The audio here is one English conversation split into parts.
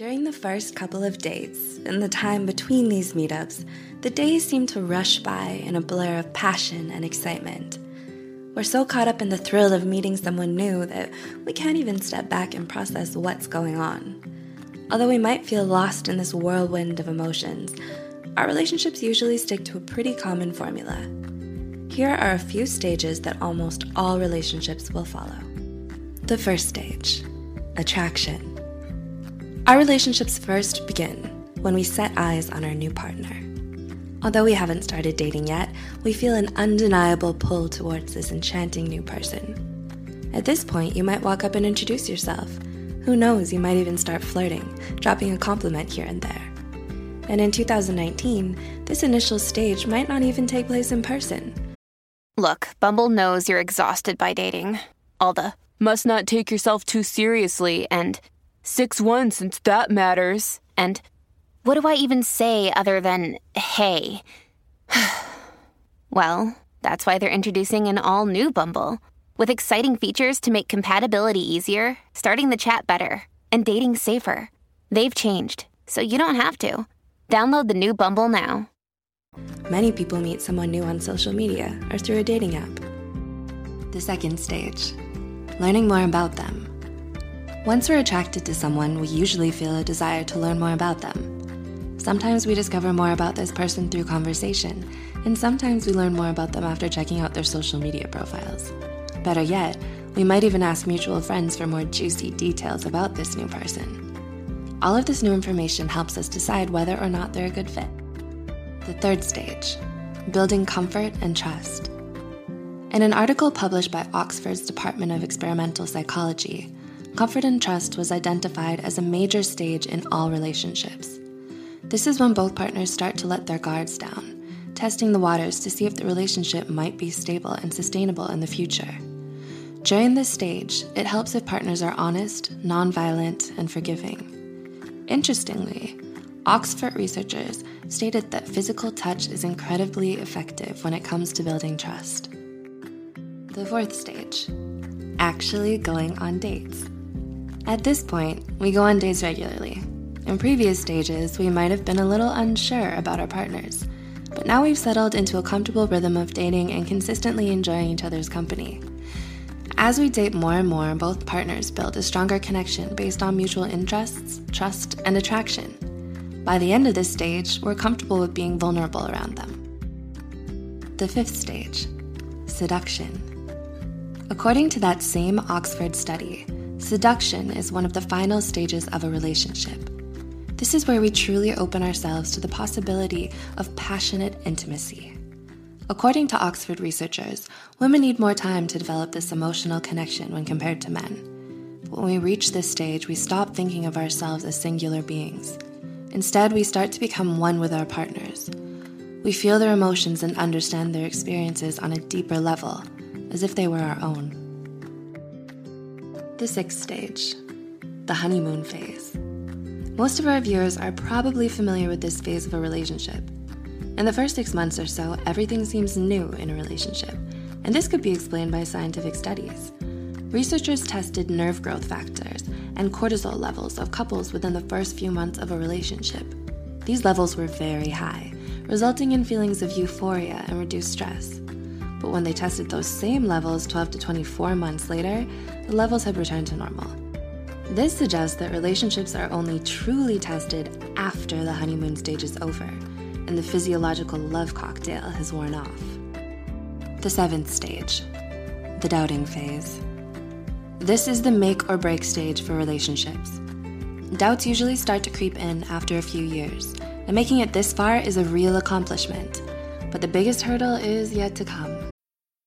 During the first couple of dates, and the time between these meetups, the days seem to rush by in a blur of passion and excitement. We're so caught up in the thrill of meeting someone new that we can't even step back and process what's going on. Although we might feel lost in this whirlwind of emotions, our relationships usually stick to a pretty common formula. Here are a few stages that almost all relationships will follow. The first stage attraction. Our relationships first begin when we set eyes on our new partner. Although we haven't started dating yet, we feel an undeniable pull towards this enchanting new person. At this point, you might walk up and introduce yourself. Who knows, you might even start flirting, dropping a compliment here and there. And in 2019, this initial stage might not even take place in person. Look, Bumble knows you're exhausted by dating. All the must not take yourself too seriously and 6 1 since that matters. And what do I even say other than hey? well, that's why they're introducing an all new Bumble with exciting features to make compatibility easier, starting the chat better, and dating safer. They've changed, so you don't have to. Download the new Bumble now. Many people meet someone new on social media or through a dating app. The second stage learning more about them. Once we're attracted to someone, we usually feel a desire to learn more about them. Sometimes we discover more about this person through conversation, and sometimes we learn more about them after checking out their social media profiles. Better yet, we might even ask mutual friends for more juicy details about this new person. All of this new information helps us decide whether or not they're a good fit. The third stage building comfort and trust. In an article published by Oxford's Department of Experimental Psychology, comfort and trust was identified as a major stage in all relationships. This is when both partners start to let their guards down, testing the waters to see if the relationship might be stable and sustainable in the future. During this stage, it helps if partners are honest, nonviolent, and forgiving. Interestingly, Oxford researchers stated that physical touch is incredibly effective when it comes to building trust. The fourth stage actually going on dates. At this point, we go on dates regularly. In previous stages, we might have been a little unsure about our partners, but now we've settled into a comfortable rhythm of dating and consistently enjoying each other's company. As we date more and more, both partners build a stronger connection based on mutual interests, trust, and attraction. By the end of this stage, we're comfortable with being vulnerable around them. The fifth stage seduction. According to that same Oxford study, Seduction is one of the final stages of a relationship. This is where we truly open ourselves to the possibility of passionate intimacy. According to Oxford researchers, women need more time to develop this emotional connection when compared to men. When we reach this stage, we stop thinking of ourselves as singular beings. Instead, we start to become one with our partners. We feel their emotions and understand their experiences on a deeper level, as if they were our own. The sixth stage, the honeymoon phase. Most of our viewers are probably familiar with this phase of a relationship. In the first six months or so, everything seems new in a relationship, and this could be explained by scientific studies. Researchers tested nerve growth factors and cortisol levels of couples within the first few months of a relationship. These levels were very high, resulting in feelings of euphoria and reduced stress. But when they tested those same levels 12 to 24 months later, the levels had returned to normal. This suggests that relationships are only truly tested after the honeymoon stage is over and the physiological love cocktail has worn off. The seventh stage, the doubting phase. This is the make or break stage for relationships. Doubts usually start to creep in after a few years, and making it this far is a real accomplishment. But the biggest hurdle is yet to come.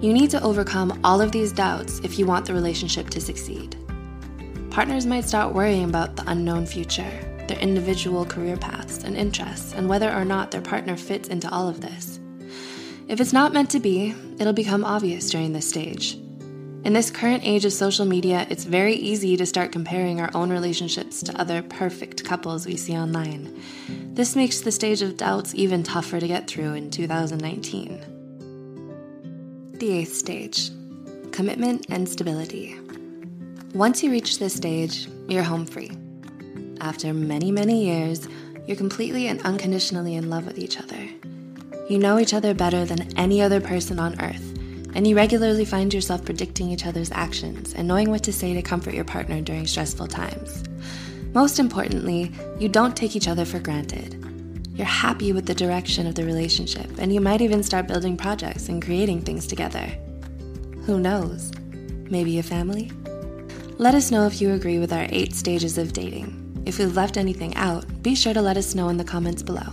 You need to overcome all of these doubts if you want the relationship to succeed. partners might start worrying about the unknown future, their individual career paths and interests, and whether or not their partner fits into all of this. If it's not meant to be, it'll become obvious during this stage. In this current age of social media, it's very easy to start comparing our own relationships to other perfect couples we see online. This makes the stage of doubts even tougher to get through in 2019. The eighth stage commitment and stability. Once you reach this stage, you're home free. After many, many years, you're completely and unconditionally in love with each other. You know each other better than any other person on earth, and you regularly find yourself predicting each other's actions and knowing what to say to comfort your partner during stressful times. Most importantly, you don't take each other for granted. You're happy with the direction of the relationship, and you might even start building projects and creating things together. Who knows? Maybe a family? Let us know if you agree with our eight stages of dating. If we've left anything out, be sure to let us know in the comments below.